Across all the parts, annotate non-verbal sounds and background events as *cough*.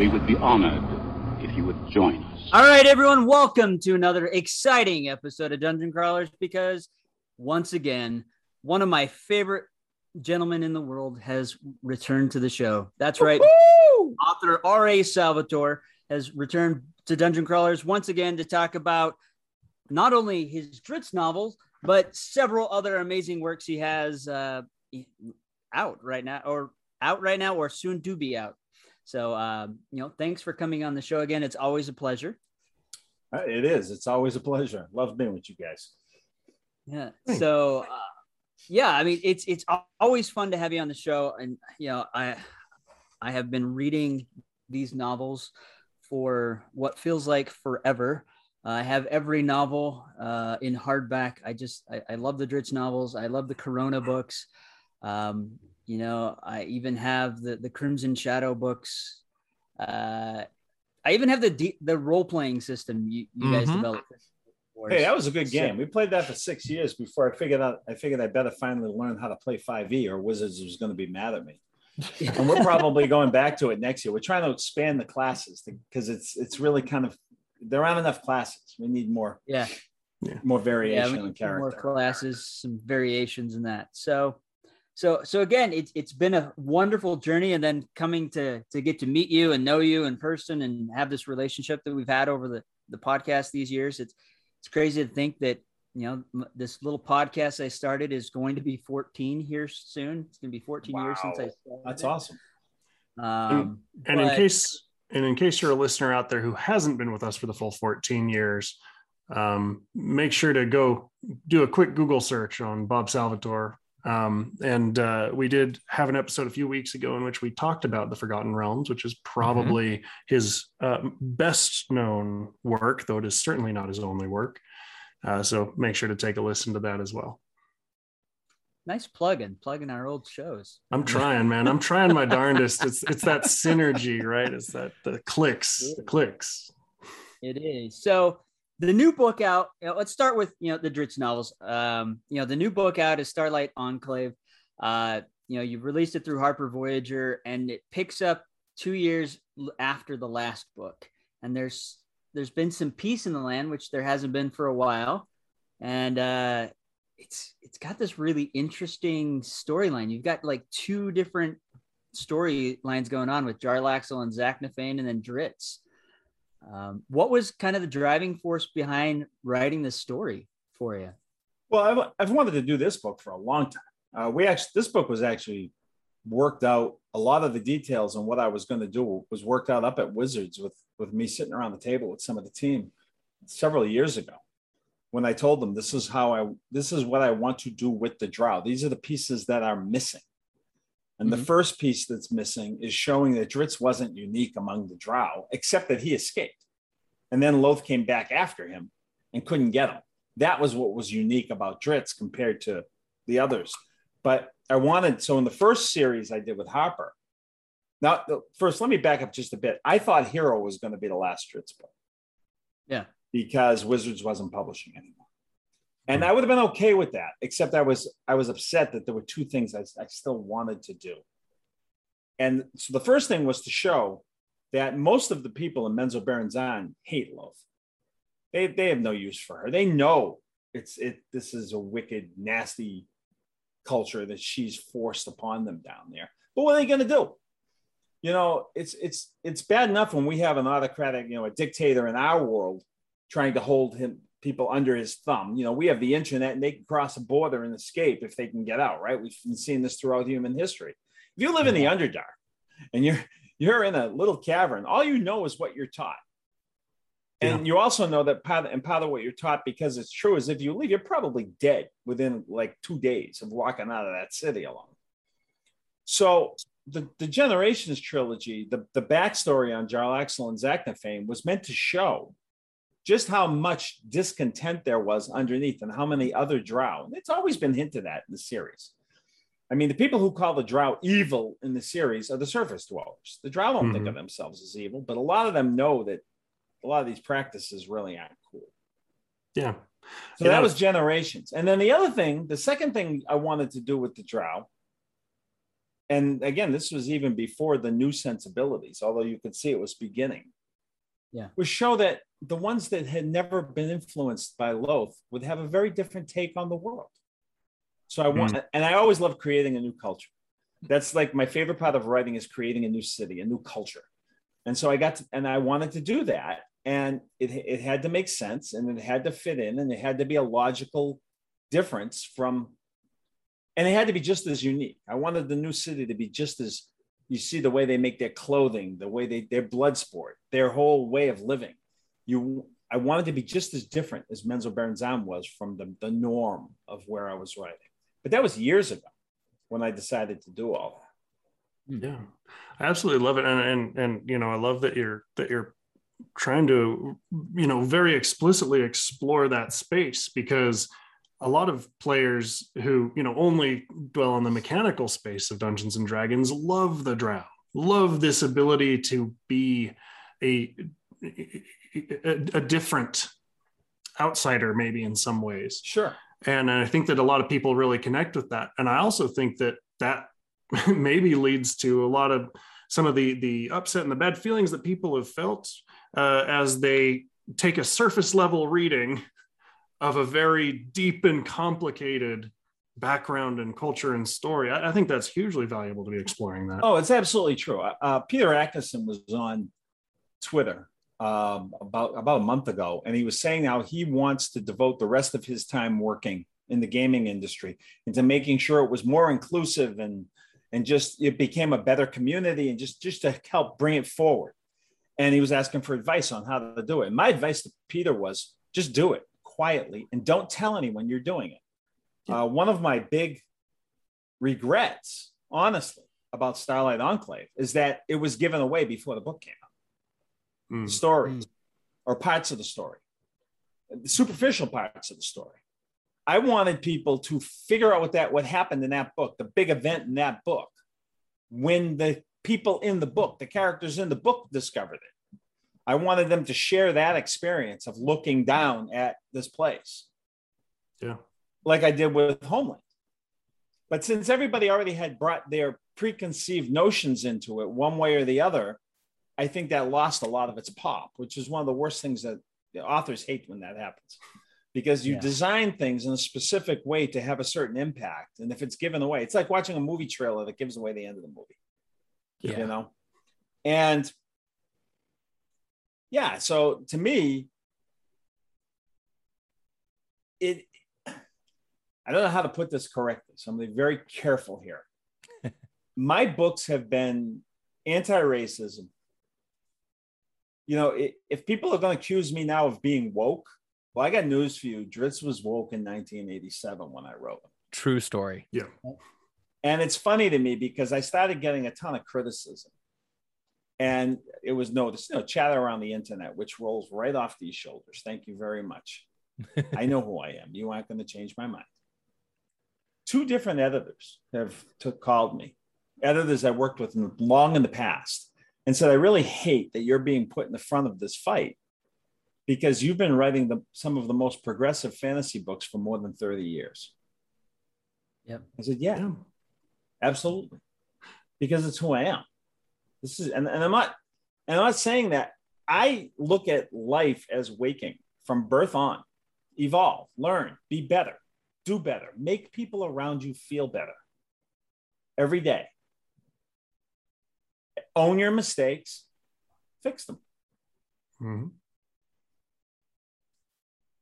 We would be honored if you would join us. All right, everyone, welcome to another exciting episode of Dungeon Crawlers because once again, one of my favorite gentlemen in the world has returned to the show. That's right. Woo! Author R.A. Salvatore has returned to Dungeon Crawlers once again to talk about not only his Drizzt novels, but several other amazing works he has uh, out right now, or out right now, or soon to be out. So, um, you know, thanks for coming on the show again. It's always a pleasure. Uh, It is. It's always a pleasure. Love being with you guys. Yeah. Thanks. So, uh, yeah, I mean, it's it's always fun to have you on the show, and you know, I I have been reading these novels for what feels like forever. I have every novel uh, in hardback. I just I, I love the Drizzt novels. I love the Corona books. Um, you know, I even have the the Crimson Shadow books. Uh, I even have the D, the role playing system you, you guys Mhm. developed. Hey, that was a good So- game. We played that for six years before I figured out. I figured I better finally learn how to play 5e, or Wizards was going to be mad at me. *laughs* And we're probably going back to it next year. We're trying to expand the classes because it's it's really kind of there aren't enough classes. We need more yeah. more yeah, variation we in need some more classes, some variations in that. So, so, so again, it's it's been a wonderful journey, and then coming to to get to meet you and know you in person and have this relationship that we've had over the the podcast these years. It's it's crazy to think that you know this little podcast I started is going to be 14 here soon. It's going to be 14 years since I Wow. started. That's awesome. Um, And in but- case and in case you're a listener out there who hasn't been with us for the full 14 years, um, make sure to go do a quick Google search on Bob Salvatore. Um, and uh, we did have an episode a few weeks ago in which we talked about the Forgotten Realms, which is probably his uh, best known work, though it is certainly not his only work. Uh, so make sure to take a listen to that as well. nice plug-in, plugging our old shows. I'm trying, man. I'm trying my darndest. It's it's that synergy, right? It's that the clicks, the clicks. It is. So the new book out, you know, let's start with, you know, the Drizzt novels. Um, you know, the new book out is Starlight Enclave. Uh, you know, you've released it through Harper Voyager and it picks up two years after the last book. And there's there's been some peace in the land, which there hasn't been for a while. And uh it's it's got this really interesting storyline. You've got like two different storylines going on with Jarlaxle and Zaknafein and then Drizzt. Um, what was kind of the driving force behind writing this story for you? Well, I've, I've wanted to do this book for a long time. Uh, we actually, this book was actually worked out. A lot of the details on what I was going to do was worked out up at Wizards with with me sitting around the table with some of the team several years ago. When I told them this is how I, this is what I want to do with the Drow. These are the pieces that are missing. And the Mhm. first piece that's missing is showing that Drizzt wasn't unique among the Drow, except that he escaped. And then Lolth came back after him and couldn't get him. That was what was unique about Drizzt compared to the others. But I wanted, so in the first series I did with Harper, now first, let me back up just a bit. I thought Hero was going to be the last Drizzt book. Yeah. Because Wizards wasn't publishing anymore. And I would have been okay with that, except I was I was upset that there were two things I, I still wanted to do. And so the first thing was to show that most of the people in Menzoberranzan hate Lolth. They, they have no use for her. They know it's it this is a wicked, nasty culture that she's forced upon them down there. But what are they gonna do? You know, it's it's it's bad enough when we have an autocratic, you know, a dictator in our world trying to hold him people under his thumb. You know, we have the internet and they can cross a border and escape if they can get out, right? We've been seeing this throughout human history. If you live in the Underdark and you're you're in a little cavern, all you know is what you're taught. And you also know that part and part of what you're taught, because it's true, is if you leave, you're probably dead within like two days of walking out of that city alone. So the, the Generations trilogy, the, the backstory on Jarlaxle and Zaknafein was meant to show just how much discontent there was underneath and how many other drow. And it's always been hinted at in the series. I mean, the people who call the drow evil in the series are the surface dwellers. The drow don't think Mhm. of themselves as evil, but a lot of them know that a lot of these practices really aren't cool. Yeah. So Yeah. that was generations. And then the other thing, the second thing I wanted to do with the drow, and again, this was even before the new sensibilities, although you could see it was beginning. Yeah. Was show that the ones that had never been influenced by Lolth would have a very different take on the world. So I hmm. want, and I always love creating a new culture. That's like my favorite part of writing is creating a new city, a new culture. And so I got to, and I wanted to do that. And it, it had to make sense and it had to fit in and it had to be a logical difference from, and it had to be just as unique. I wanted the new city to be just as, you see the way they make their clothing, the way they, their blood sport, their whole way of living. You, I wanted to be just as different as Menzoberranzan was from the, the norm of where I was writing. But that was years ago when I decided to do all that. Yeah, I absolutely love it, and and and you know, I love that you're that you're trying to you know very explicitly explore that space because a lot of players who you know only dwell on the mechanical space of Dungeons and Dragons love the Drow, love this ability to be a a, a different outsider, maybe in some ways. Sure. And i think that a lot of people really connect with that. And i also think that that *laughs* maybe leads to a lot of some of the the upset and the bad feelings that people have felt uh, as they take a surface level reading of a very deep and complicated background and culture and story. I, I think that's hugely valuable to be exploring that. Oh it's absolutely true. Uh, peter adkison was on twitter um, about about a month ago, and he was saying how he wants to devote the rest of his time working in the gaming industry into making sure it was more inclusive and and just it became a better community and just just to help bring it forward. And he was asking for advice on how to do it. my advice to Peter was just do it quietly and don't tell anyone you're doing it. Yeah. Uh, one of my big regrets, honestly, about Starlight Enclave is that it was given away before the book came out mm. stories mm. or parts of the story, the superficial parts of the story. I wanted people to figure out what that what happened in that book, the big event in that book, when the people in the book, the characters in the book discovered it. I wanted them to share that experience of looking down at this place. Yeah. Like I did with Homeland. But since everybody already had brought their preconceived notions into it one way or the other, I think that lost a lot of its pop, which is one of the worst things that the authors hate when that happens because you yeah. design things in a specific way to have a certain impact. And if it's given away, it's like watching a movie trailer that gives away the end of the movie. Yeah. You know? And yeah, so to me, it I don't know how to put this correctly, so I'm going to be very careful here. *laughs* My books have been anti-racism, you know, if people are going to accuse me now of being woke, well, I got news for you. Drizzt was woke in 1987 when I wrote them. True story. Yeah. And it's funny to me because I started getting a ton of criticism. And it was noticed, you know, chatter around the internet, which rolls right off these shoulders. Thank you very much. *laughs* I know who I am. You aren't going to change my mind. Two different editors have took, called me, editors I worked with long in the past and said, I really hate that you're being put in the front of this fight because you've been writing the, some of the most progressive fantasy books for more than 30 years. Yep. I said, yeah, yeah. absolutely. Because it's who I am. This is, and, and I'm not, and I'm not saying that I look at life as waking from birth on, evolve, learn, be better, do better, make people around you feel better every day own your mistakes, fix them. Mm-hmm.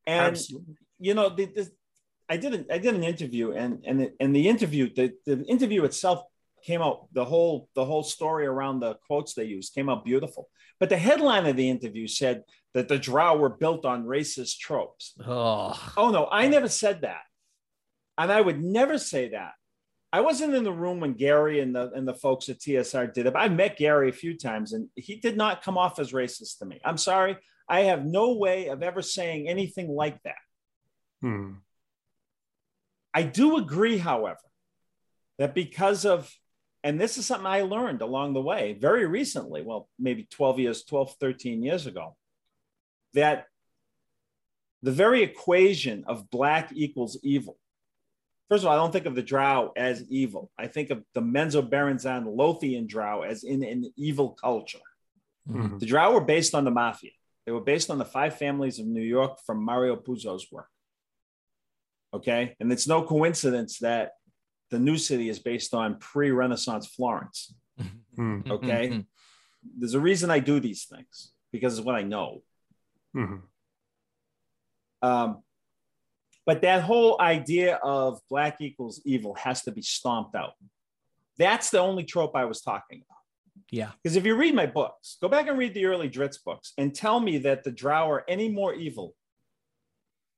And Absolutely. you know, the, the, I did an, I did an interview, and and and the interview the, the interview itself came out the whole the whole story around the quotes they used came out beautiful. But the headline of the interview said that the Drow were built on racist tropes. Oh, oh no, I never said that, and I would never say that. I wasn't in the room when Gary and the and the folks at TSR did it. But I met Gary a few times, and he did not come off as racist to me. I'm sorry, I have no way of ever saying anything like that. Hmm. I do agree, however, that because of, and this is something I learned along the way very recently, well, maybe 12 years, 12, 13 years ago, that the very equation of black equals evil First of all, I don't think of the Drow as evil. I think of the Menzoberranzan Lolthian Drow as in an evil culture. Mhm. The Drow were based on the mafia. They were based on the five families of New York from Mario Puzo's work. Okay. And it's no coincidence that the new city is based on pre Renaissance Florence. Mhm. Okay. Mhm. There's a reason I do these things because it's what I know. Mhm. Um, but that whole idea of black equals evil has to be stomped out. That's the only trope I was talking about. Yeah. Because if you read my books, go back and read the early Drizzt books and tell me that the Drow are any more evil,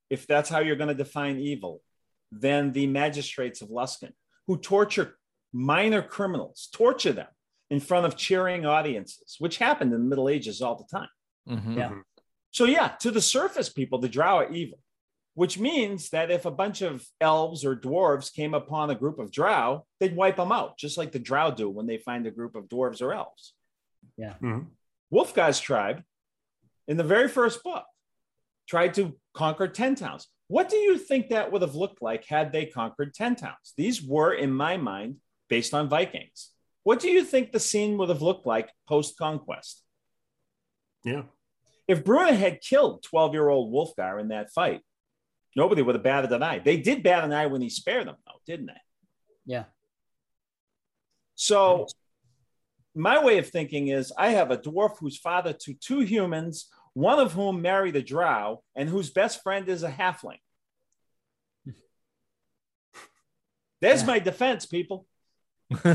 if that's how you're going to define evil, than the magistrates of Luskan, who torture minor criminals, torture them in front of cheering audiences, which happened in the Middle Ages all the time. Mhm. Yeah. So, yeah, to the surface people, the Drow are evil, which means that if a bunch of elves or dwarves came upon a group of Drow, they'd wipe them out, just like the Drow do when they find a group of dwarves or elves. Mhm. Wulfgar's tribe, in the very first book, tried to conquer 10 towns. What do you think that would have looked like had they conquered 10 towns? These were, in my mind, based on Vikings. What do you think the scene would have looked like post conquest? Yeah. If Bruenor had killed 12 year old Wulfgar in that fight, nobody would have batted an eye. They did bat an eye when he spared them, though, didn't they? Yeah. So, my way of thinking is I have a dwarf who's father to two humans, one of whom married a drow, and whose best friend is a halfling. There's Yeah. my defense, people. *laughs*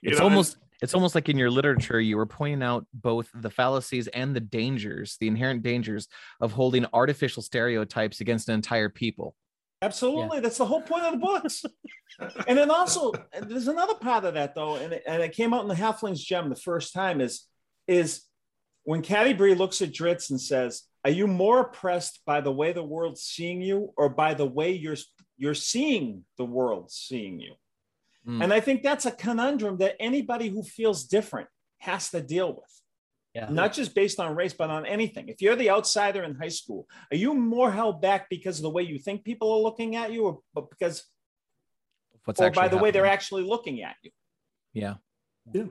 You it's know, almost it's almost like in your literature you were pointing out both the fallacies and the dangers the inherent dangers of holding artificial stereotypes against an entire people Absolutely. That's the whole point of the books. *laughs* and then also, there's another part of that, though, and it, and it came out in the Halfling's Gem the first time is, is when Catti-brie looks at Drizzt and says, Are you more oppressed by the way the world's seeing you or by the way you're, you're seeing the world seeing you? Mm. And I think that's a conundrum that anybody who feels different has to deal with Yeah. not just based on race, but on anything. If you're the outsider in high school, are you more held back because of the way you think people are looking at you, or because, what's or by the way they're actually looking at you? yeah yeah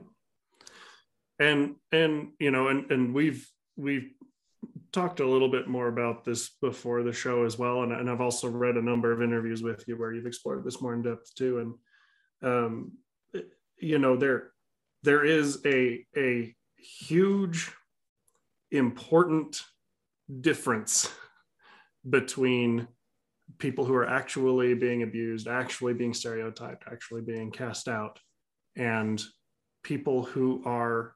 and and you know and and we've we've talked a little bit more about this before the show as well and, and i've also read a number of interviews with you where you've explored this more in depth too and um you know there there is a a huge important difference between people who are actually being abused actually being stereotyped actually being cast out and people who are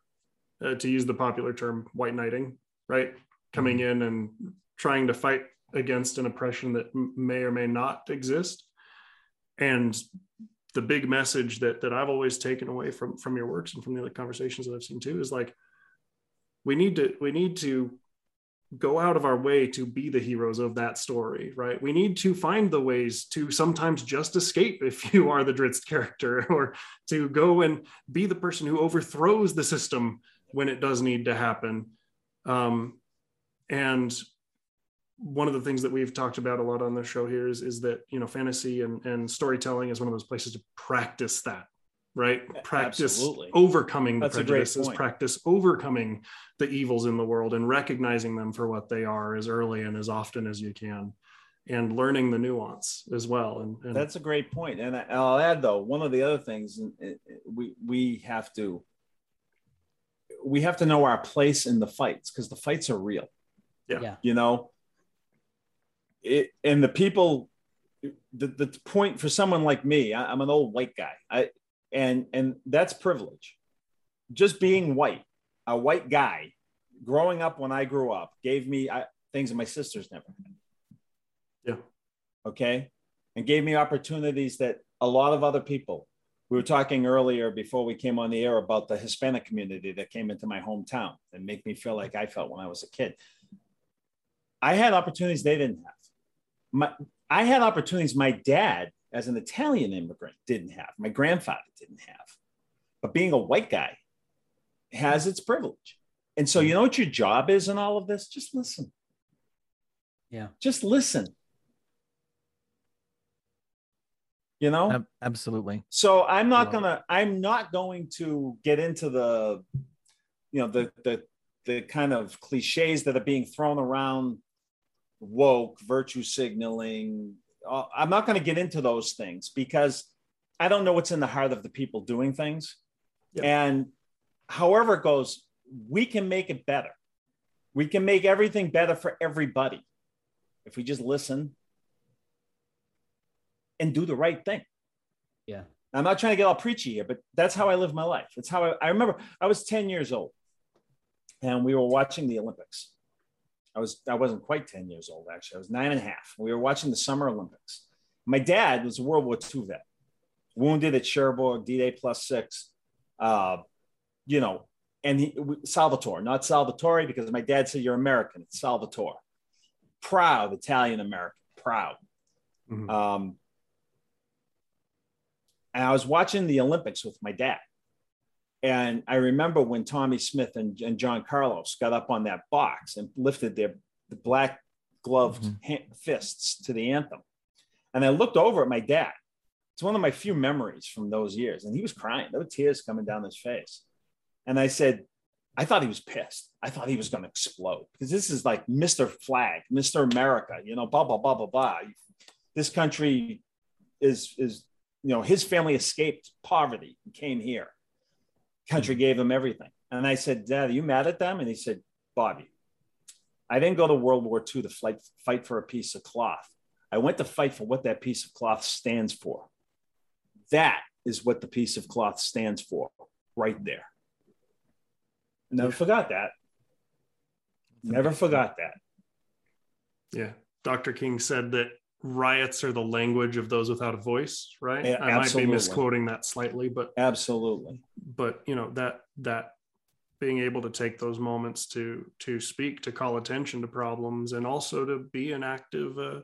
uh, to use the popular term white knighting right? Coming in and trying to fight against an oppression that may or may not exist. And the big message that that i've always taken away from from your works and from the other conversations that i've seen too is like we need to we need to go out of our way to be the heroes of that story right? We need to find the ways to sometimes just escape if *laughs* you are the drizzt character *laughs* or to go and be the person who overthrows the system when it does need to happen. Um, and one of the things that we've talked about a lot on the show here is, is that you know fantasy and, and storytelling is one of those places to practice that right practice Absolutely. overcoming the That's a great prejudices point. practice overcoming the evils in the world and recognizing them for what they are as early and as often as you can and learning the nuance as well and, and That's a great point. And I- I'll add though, one of the other things and it- it- we we have to we have to know our place in the fights because the fights are real. Yeah. Yeah. You know, it and the people the, the point for someone like me, I, I'm an old white guy. I and and that's privilege. Just being white, a white guy, growing up when I grew up, gave me I, things that my sisters never had. Yeah. Okay, and gave me opportunities that a lot of other people. We were talking earlier before we came on the air about the Hispanic community that came into my hometown and make me feel like I felt when I was a kid. I had opportunities they didn't have. My, I had opportunities my dad, as an Italian immigrant, didn't have. My grandfather didn't have. But being a white guy has its privilege. And so, you know what your job is in all of this? Just listen. Yeah. Just listen. You know, absolutely. so I'm not gonna. I'm not going to get into the, you know, the the the kind of cliches that are being thrown around, woke, virtue signaling. Uh, I'm not going to get into those things because I don't know what's in the heart of the people doing things. Yep. And however it goes, we can make it better. We can make everything better for everybody if we just listen and do the right thing. Yeah. I'm not trying to get all preachy here, but that's how I live my life. It's how I, I remember I was 10 years old and we were watching the Olympics. I was I wasn't quite 10 years old, actually. I was nine and a half. We were watching the Summer Olympics. My dad was a World War II vet, wounded at Cherbourg, D-Day plus six. Uh, you know, and he, Salvatore, not Salvatore, because my dad said you're American. It's Salvatore. Proud Italian American, proud. Mhm. Um, and I was watching the Olympics with my dad. And I remember when Tommie Smith and, and John Carlos got up on that box and lifted their the black gloved Mhm. hand, fists to the anthem. And I looked over at my dad. It's one of my few memories from those years. And he was crying. There were tears coming down his face. And I said, I thought he was pissed. I thought he was going to explode because this is like Mr. Flag, Mr. America, you know, blah, blah, blah, blah, blah. This country is, is, you know, his family escaped poverty and came here. Country gave him everything. And I said, Dad, are you mad at them? And he said, Bobby, I didn't go to World War II to fight, fight for a piece of cloth. I went to fight for what that piece of cloth stands for. That is what the piece of cloth stands for right there. Never forgot that. Never forgot that. Yeah. Dr. King said that riots are the language of those without a voice, right? Yeah, I might be misquoting that slightly, but Absolutely. but you know that that being able to take those moments to to speak to call attention to problems and also to be an active uh,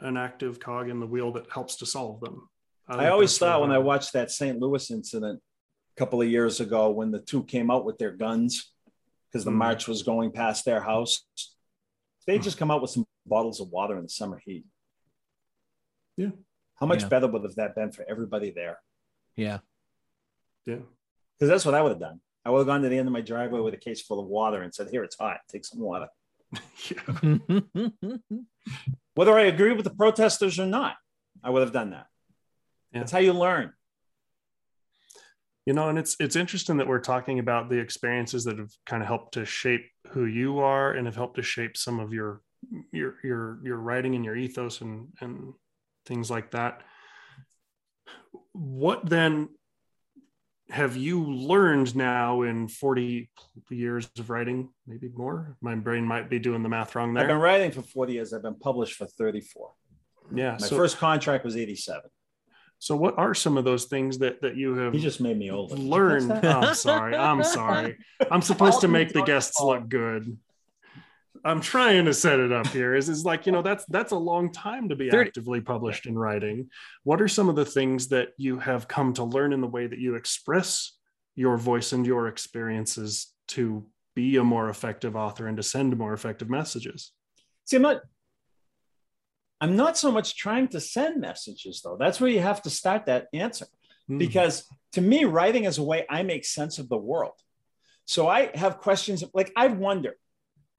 an active cog in the wheel that helps to solve them I, think always thought when I watched that St. Louis incident a couple of years ago when the two came out with their guns because the Mm. march was going past their house, they Mm. just come out with some bottles of water in the summer heat. Yeah. How much Yeah. better would have that been for everybody there? Yeah. yeah Because that's what I would have done. I would have gone to the end of my driveway with a case full of water and said, Here, it's hot. Take some water. *laughs* *laughs* Whether I agree with the protesters or not, I would have done that. Yeah. That's how you learn. you know and it's it's interesting that we're talking about the experiences that have kind of helped to shape who you are and have helped to shape some of your your your your writing and your ethos and and things like that what then have you learned now in 40 years of writing maybe more my brain might be doing the math wrong there. I've been writing for 40 years. I've been published for 34. yeah My so, first contract was 87. so what are some of those things that that you have He just made me old. Did learned i'm sorry i'm sorry *laughs* i'm supposed to make the guests look good i'm trying to set it up here is is like you know *laughs* that's that's a long time to be 30 actively published in writing what are some of the things that you have come to learn in the way that you express your voice and your experiences to be a more effective author and to send more effective messages See, I'm not. I'm not so much trying to send messages, though. That's where you have to start that answer. Hmm. Because to me, writing is a way I make sense of the world. So I have questions like I wonder.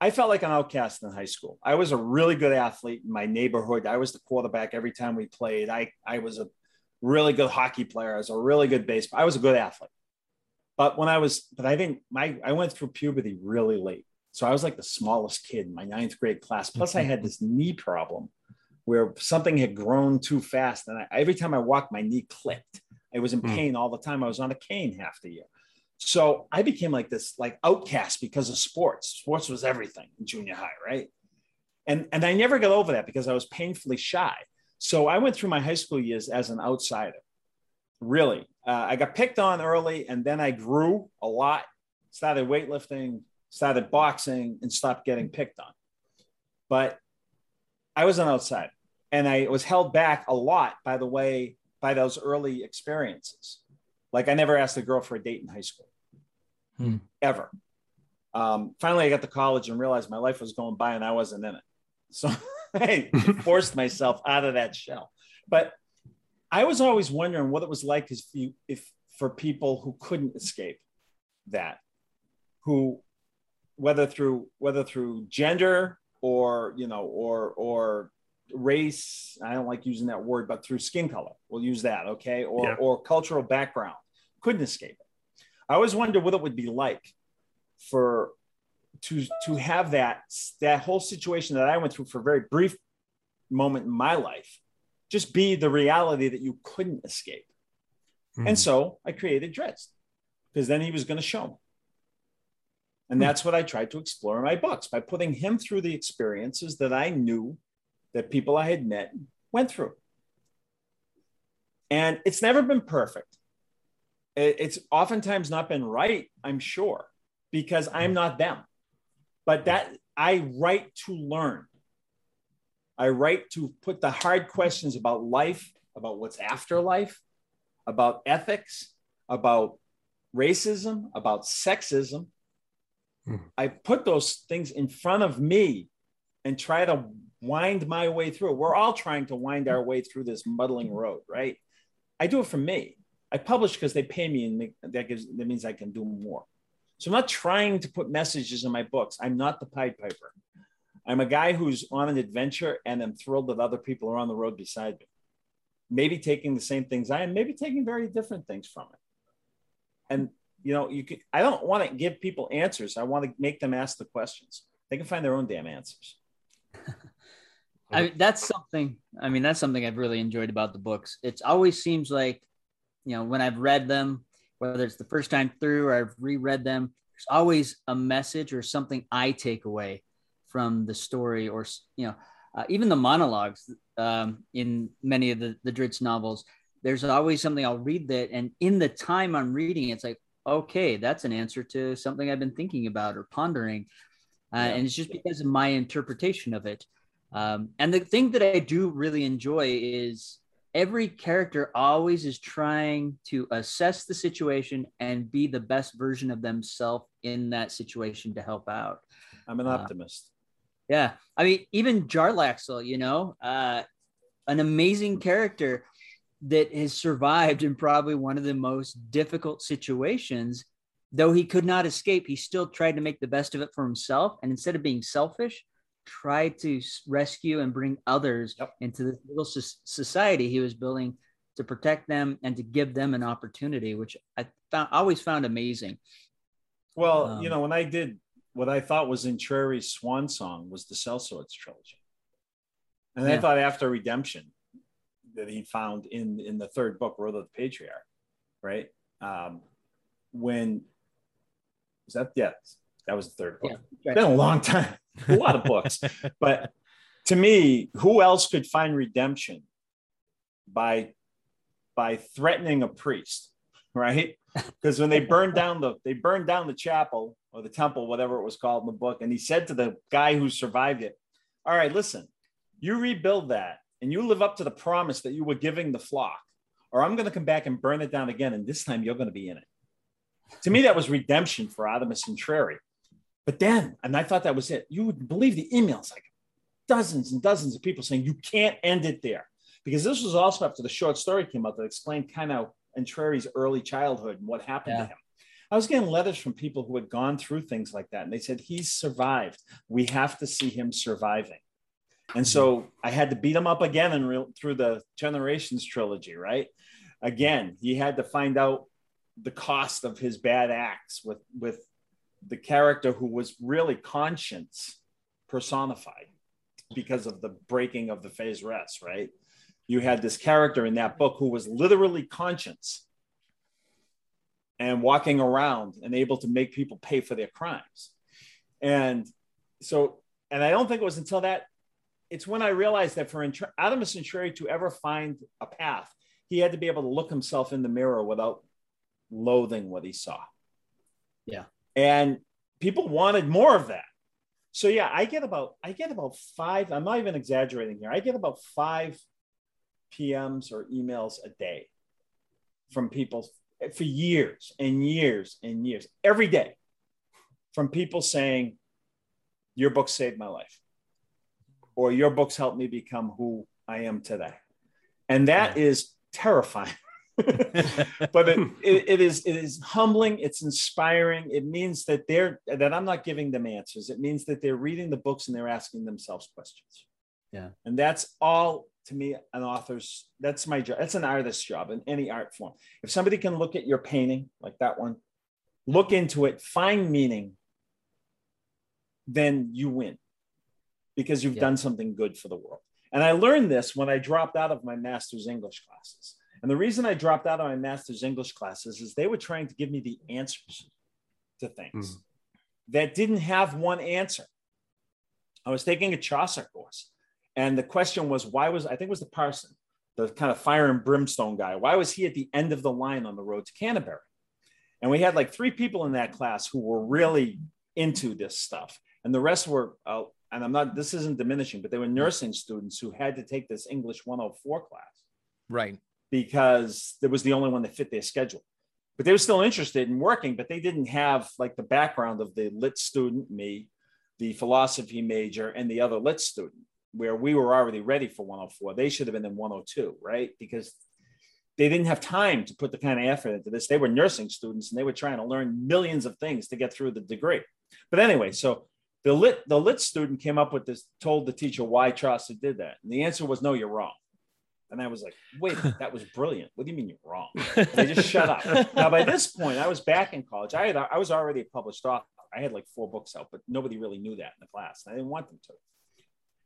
I felt like an outcast in high school. I was a really good athlete in my neighborhood. I was the quarterback every time we played. I, I was a really good hockey player. I was a really good baseball. I was a good athlete. But when I was, but I didn't, my, I went through puberty really late. So I was like the smallest kid in my ninth grade class. Plus, I had this *laughs* knee problem where something had grown too fast. And I, every time I walked, my knee clicked. I was in Hmm. pain all the time. I was on a cane half the year. So I became like this, like outcast because of sports. Sports was everything in junior high, right? And and I never got over that because I was painfully shy. So I went through my high school years as an outsider. Really, uh, I got picked on early, and then I grew a lot. Started weightlifting, started boxing, and stopped getting picked on. But I was an outsider, and I was held back a lot by the way by those early experiences. Like I never asked a girl for a date in high school, Hmm. ever. Um, finally, I got to college and realized my life was going by and I wasn't in it. So *laughs* I *laughs* forced myself out of that shell. But I was always wondering what it was like if you, if for people who couldn't escape that, who whether through whether through gender or you know or or race i don't like using that word but through skin color we'll use that okay or Yeah. or cultural background couldn't escape it i always wondered what it would be like for to to have that that whole situation that i went through for a very brief moment in my life just be the reality that you couldn't escape Mhm. and so I created Drizzt because then he was going to show me. And that's what I tried to explore in my books by putting him through the experiences that I knew that people I had met went through. And it's never been perfect. It- It's oftentimes not been right, I'm sure, because I'm not them. But that I write to learn. I write to put the hard questions about life, about what's after life, about ethics, about racism, about sexism. Hmm. I put those things in front of me and try to wind my way through. We're all trying to wind our way through this muddling road, right? I do it for me. I publish because they pay me, and that gives that means I can do more. So I'm not trying to put messages in my books. I'm not the Pied Piper. I'm a guy who's on an adventure, and I'm thrilled that other people are on the road beside me maybe taking the same things I am, maybe taking very different things from it. And you know, you could I don't want to give people answers. I want to make them ask the questions. They can find their own damn answers. *laughs* I that's something. I mean, that's something I've really enjoyed about the books. It always seems like, you know, when I've read them, whether it's the first time through or I've reread them, there's always a message or something I take away from the story, or you know, uh, even the monologues um, in many of the the Drizzt novels. There's always something I'll read that, and in the time I'm reading, it's like, okay, that's an answer to something I've been thinking about or pondering, uh, Yeah. and it's just because of my interpretation of it. Um, and the thing that I do really enjoy is every character always is trying to assess the situation and be the best version of themselves in that situation to help out. I'm an Uh, optimist. Yeah. I mean, even Jarlaxle, you know, uh, an amazing character that has survived in probably one of the most difficult situations. Though he could not escape, he still tried to make the best of it for himself. And instead of being selfish, tried to rescue and bring others Yep. into this little society he was building to protect them and to give them an opportunity, which I found always found amazing. Well, um, you know, when I did what I thought was in Entreri's swan song was the Sellswords trilogy. And I thought after redemption that he found in in the third book, Road of the Patriarch, right? Um, when was that? Yeah, that was the third book. Yeah, It's been a long time, a lot of books. *laughs* But to me, who else could find redemption by by threatening a priest, right? *laughs* Because when they burned down the they burned down the chapel or the temple, whatever it was called in the book, and he said to the guy who survived it, "All right, listen, you rebuild that, and you live up to the promise that you were giving the flock, or I'm going to come back and burn it down again, and this time you're going to be in it." To me, that was redemption for Artemis Entreri. But then, and I thought that was it. You would believe the emails, like dozens and dozens of people saying you can't end it there, because this was also after the short story came out that explained kind of Entreri's early childhood and what happened Yeah. to him. I was getting letters from people who had gone through things like that, and they said he's survived. We have to see him surviving. And so I had to beat him up again and real through the Generations trilogy, right? Again, he had to find out the cost of his bad acts with with the character who was really conscience personified because of the breaking of the Faerzress, right? You had this character in that book who was literally conscience and walking around and able to make people pay for their crimes. And so, and I don't think it was until that, it's when I realized that for Intr- Artemis Entreri to ever find a path, he had to be able to look himself in the mirror without loathing what he saw. Yeah. And people wanted more of that. So yeah, I get about I get about five. I'm not even exaggerating here. I get about five PMs or emails a day from people for years and years and years, every day, from people saying, "Your book saved my life," or "Your books helped me become who I am today," and that is terrifying. *laughs* *laughs* but it, it, it is it is humbling. It's inspiring. It means that they're that i'm not giving them answers. It means that they're reading the books and they're asking themselves questions. Yeah. and that's all to me an author's that's my job. That's an artist's job in any art form. If somebody can look at your painting like that one look into it find meaning then you win because you've Yeah. done something good for the world. And i learned this when i dropped out of my master's english classes and the reason I dropped out of my master's English classes is they were trying to give me the answers to things Mhm. that didn't have one answer. I was taking a Chaucer course, and the question was, why was I think it was the parson, the kind of fire and brimstone guy, why was he at the end of the line on the road to Canterbury? And we had like three people in that class who were really into this stuff, and the rest were. Uh, and I'm not. This isn't diminishing, but they were nursing students who had to take this English 104 class Right. Because it was the only one that fit their schedule. But they were still interested in working, but they didn't have like the background of the lit student, me, the philosophy major, and the other lit student, where we were already ready for 104. They should have been in 102, right? Because they didn't have time to put the kind of effort into this. They were nursing students and they were trying to learn millions of things to get through the degree. But anyway, so the lit the lit student came up with this, told the teacher why Chaucer did that. And the answer was no, you're wrong. And I was like, wait, that was brilliant. What do you mean you're wrong? They just shut up. *laughs* Now, by this point, I was back in college. I had I was already a published author. I had like four books out, but nobody really knew that in the class. And I didn't want them to.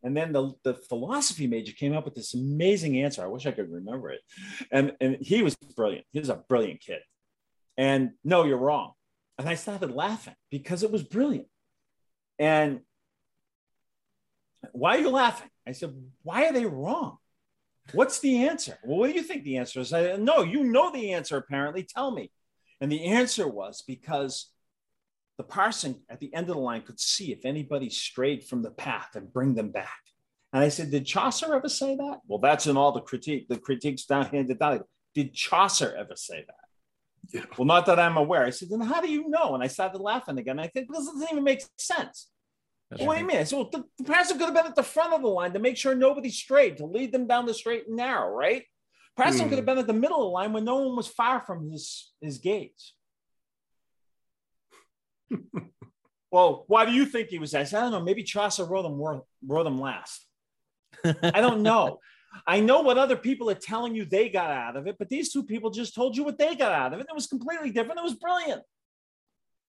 And then the, the philosophy major came up with this amazing answer. I wish I could remember it. And, and he was brilliant. He was a brilliant kid. And no, you're wrong. And I started laughing because it was brilliant. And why are you laughing? I said, why are they wrong? What's the answer? Well, what do you think the answer is? I no, you know the answer, apparently. Tell me. And the answer was because the parson at the end of the line could see if anybody strayed from the path and bring them back. And I said, Did Chaucer ever say that? Well, that's in all the critique, the critiques down handed down. Did Chaucer ever say that? Yeah. Well, not that I'm aware. I said, then how do you know? And I started laughing again. I said, this doesn't even make sense. That's Well, what do you right. mean? I said, well, the, the parson could have been at the front of the line to make sure nobody strayed, to lead them down the straight and narrow, right? Parson Hmm. could have been at the middle of the line when no one was far from his, his gaze. *laughs* well, why do you think he was? I said, I don't know. Maybe Chaucer wrote them, wrote them last. I don't *laughs* know. I know what other people are telling you they got out of it, but these two people just told you what they got out of it. It was completely different. It was brilliant.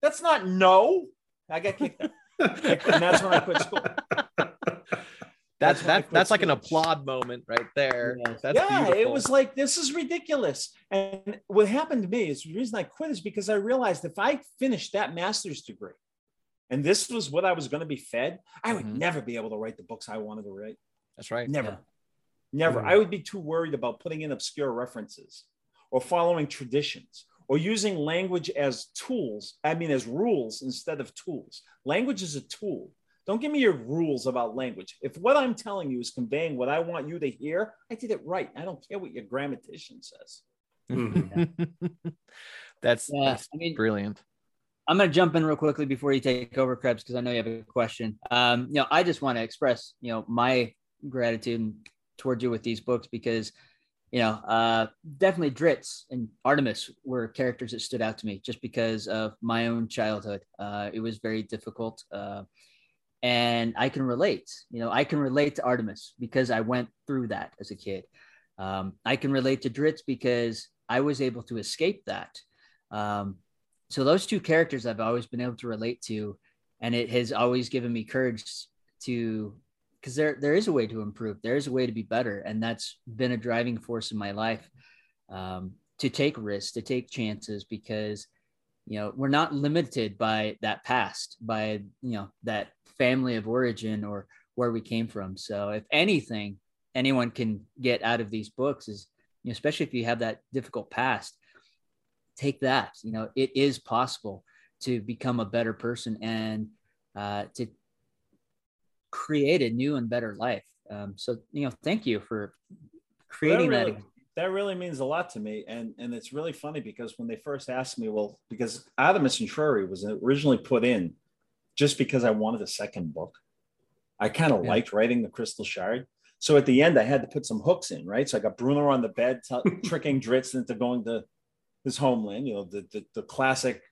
That's not no. I got kicked out. *laughs* and that's when I quit school. *laughs* That's that, that's like an applaud moment right there. Yes. Yeah, it was like this is ridiculous. And what happened to me is the reason I quit is because I realized if I finished that master's degree and this was what I was going to be fed, I would Mhm. never be able to write the books I wanted to write. That's right. Never. Yeah. Never. Mhm. I would be too worried about putting in obscure references or following traditions or using language as tools, I mean, as rules instead of tools. Language is a tool. Don't give me your rules about language. If what I'm telling you is conveying what I want you to hear, I did it right. I don't care what your grammatician says. *laughs* that's, Yeah, that's I mean, brilliant. I'm going to jump in real quickly before you take over, Krebs, because I know you have a question. Um, you know, I just want to express, you know, my gratitude towards you with these books because, you know, uh, definitely Drizzt and Artemis were characters that stood out to me just because of my own childhood. Uh, it was very difficult. Uh, and I can relate, you know, I can relate to Artemis because I went through that as a kid. Um, I can relate to Drizzt because I was able to escape that. Um, so those two characters I've always been able to relate to, and it has always given me courage to, because there there is a way to improve, there is a way to be better, and that's been a driving force in my life um, to take risks, to take chances, because you know we're not limited by that past, by you know that family of origin or where we came from. So if anything, anyone can get out of these books is, you know, especially if you have that difficult past take that you know it is possible to become a better person and uh, to create a new and better life um, so you know thank you for creating that that, really, that really means a lot to me. And, and it's really funny because when they first asked me, well, because Artemis Entreri was originally put in just because I wanted a second book. I kind of Yeah. liked writing the Crystal Shard. So at the end, I had to put some hooks in, right? So I got Bruenor on the bed, t- *laughs* tricking Drizzt into going to his homeland. You know, the, the the classic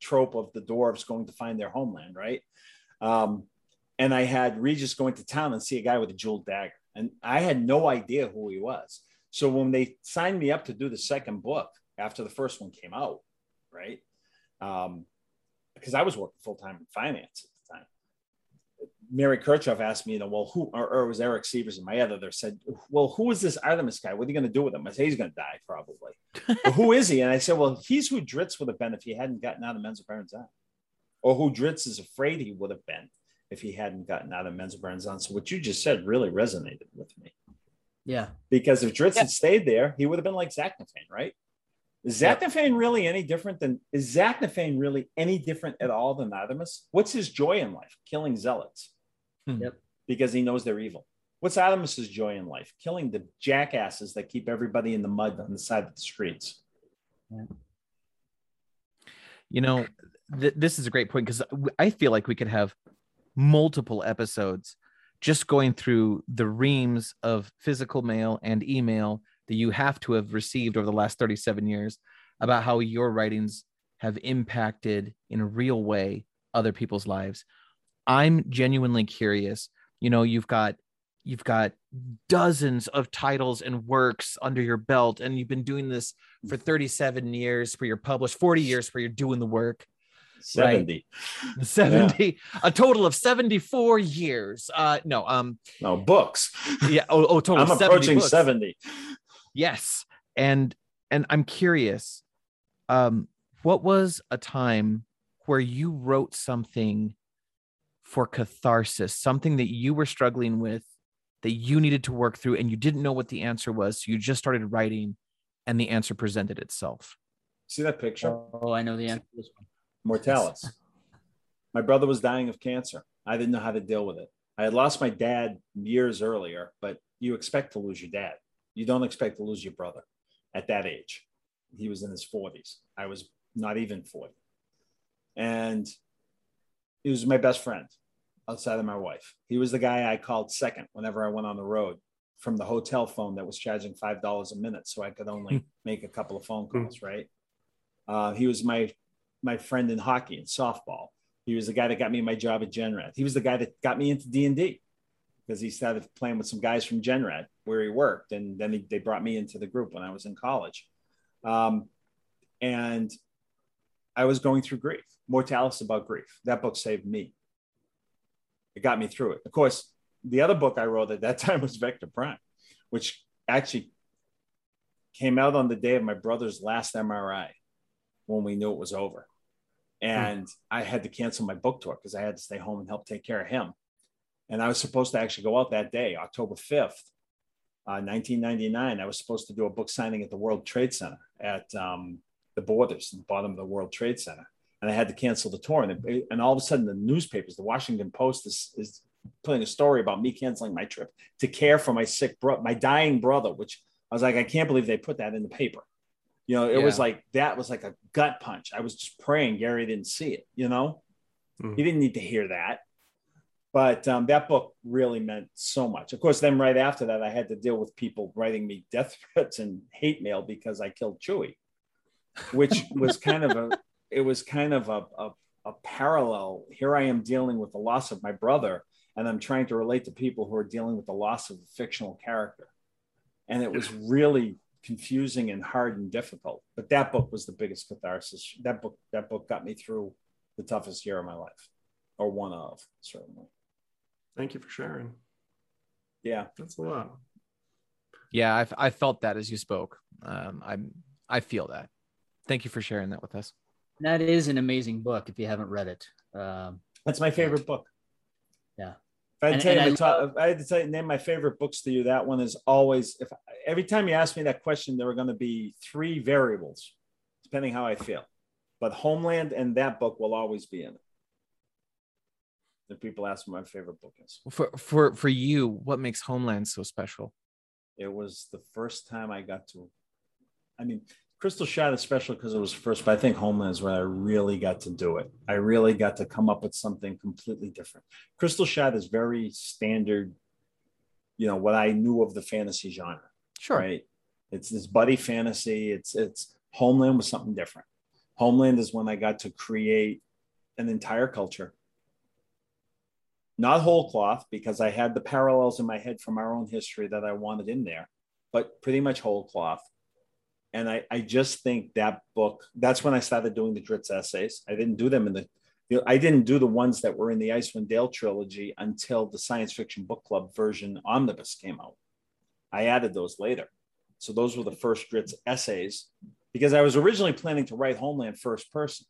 trope of the dwarves going to find their homeland, right? Um, and I had Regis going to town and see a guy with a jeweled dagger, and I had no idea who he was. So when they signed me up to do the second book after the first one came out, right? Um, because I was working full time in finance at the time. Mary Kirchoff asked me, you know, well, who, or, or it was Eric Severs and my editor said, well, who is this Artemis guy? What are you going to do with him? I said, he's going to die probably. *laughs* well, who is he? And I said, well, he's who Drizzt would have been if he hadn't gotten out of Menzoberranzan, or who Drizzt is afraid he would have been if he hadn't gotten out of Menzoberranzan. So what you just said really resonated with me. Yeah. Because if Drizzt Yeah. had stayed there, he would have been like Zaknafein, right? Is Yep. Zaknafein really any different than is Zaknafein really any different at all than Artemis? What's his joy in life? Killing zealots. Hmm. Yep. Because he knows they're evil. What's Artemis's joy in life? Killing the jackasses that keep everybody in the mud on the side of the streets. You know, th- this is a great point because I feel like we could have multiple episodes just going through the reams of physical mail and email that you have to have received over the last 37 years about how your writings have impacted in a real way other people's lives. I'm genuinely curious. You know, you've got you've got dozens of titles and works under your belt and you've been doing this for 37 years where you're published 40 years where you're doing the work 70. 70 a total of 74 years uh no um No, books. yeah oh, oh total I'm 70 approaching books. 70. yes and and i'm curious um what was a time where you wrote something for catharsis something that you were struggling with that you needed to work through and you didn't know what the answer was so you just started writing and the answer presented itself See that picture? Oh, I know the answer to this one. Mortalis. My brother was dying of cancer. I didn't know how to deal with it. I had lost my dad years earlier, but you expect to lose your dad. You don't expect to lose your brother at that age. He was in his 40s. I was not even 40. And he was my best friend outside of my wife. He was the guy I called second whenever I went on the road from the hotel phone that was charging $5 a minute. So I could only make a couple of phone calls, right? Uh, he was my my friend in hockey and softball. He was the guy that got me my job at GenRad. He was the guy that got me into D and D because he started playing with some guys from GenRad where he worked, and then he, they brought me into the group when I was in college. Um, and I was going through grief. Mortalis about grief. That book saved me. It got me through it. Of course, the other book I wrote at that *laughs* time was Vector Prime, which actually came out on the day of my brother's last MRI when we knew it was over. And I had to cancel my book tour because I had to stay home and help take care of him. And I was supposed to actually go out that day, October 5th, uh, 1999. I was supposed to do a book signing at the World Trade Center at um, the Borders, the bottom of the World Trade Center. And I had to cancel the tour. And, it- and all of a sudden, the newspapers, the Washington Post is, is putting a story about me canceling my trip to care for my sick brother, my dying brother, which I was like, I can't believe they put that in the paper. You know, it was like that was like a gut punch. I was just praying Gary didn't see it, you know? Mhm. He didn't need to hear that. But um, that book really meant so much. Of course, then right after that, I had to deal with people writing me death *laughs* threats and hate mail because I killed Chewy, which was kind of a, *laughs* it was kind of a, a, a parallel. Here I am dealing with the loss of my brother, and I'm trying to relate to people who are dealing with the loss of a fictional character. And it was really confusing and hard and difficult. But that book was the biggest catharsis. That book, that book got me through the toughest year of my life, or one of certainly. Thank you for sharing. Yeah. That's a lot. Yeah, I've, I felt that as you spoke. Um, I'm I feel that. Thank you for sharing that with us. That is an amazing book if you haven't read it. Um, That's my favorite book. Yeah. If I had And- to tell you, and I top, I had to tell you, name my favorite books to you, that one is always. If every time you ask me that question, there are going to be three variables, depending how I feel. But Homeland and that book will always be in it. If people ask me my favorite book is, For for for you, what makes Homeland so special? it was the first time I got to. I mean, Crystal Shard is special because it was first, but I think Homeland is where I really got to do it. I really got to come up with something completely different. Crystal Shard is very standard, you know what I knew of the fantasy genre. Sure. Right. It's this buddy fantasy. It's it's Homeland was something different. Homeland is when I got to create an entire culture. Not whole cloth because I had the parallels in my head from our own history that I wanted in there, but pretty much whole cloth. And I, I just think that book, that's when I started doing the Drizzt essays. I didn't do them in the I didn't do the ones that were in the Icewind Dale trilogy until the science fiction book club version omnibus came out. I added those later. So those were the first Drizzt essays because I was originally planning to write Homeland first person.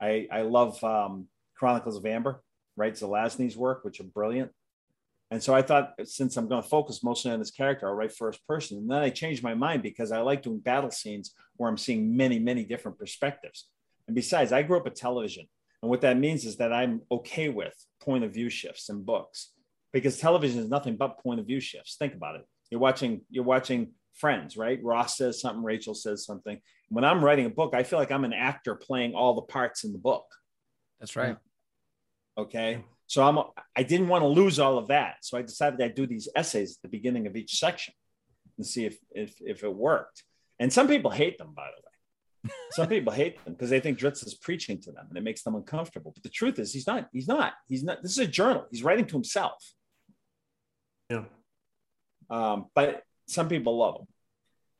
I, I love um, Chronicles of Amber, right? Zelazny's work, which are brilliant. And so I thought, since I'm going to focus mostly on this character, I'll write first person. And then I changed my mind because I like doing battle scenes where I'm seeing many, many different perspectives. And besides, I grew up with television. And what that means is that I'm okay with point of view shifts in books because television is nothing but point of view shifts. Think about it. You're watching, you're watching friends, right? Ross says something, Rachel says something. When I'm writing a book, I feel like I'm an actor playing all the parts in the book. That's right. Okay. So I'm I didn't want to lose all of that. So I decided I'd do these essays at the beginning of each section and see if if if it worked. And some people hate them, by the way. Some people hate them because they think Drizzt is preaching to them and it makes them uncomfortable. But the truth is, he's not. He's not. He's not. This is a journal. He's writing to himself. Yeah. Um, but some people love him.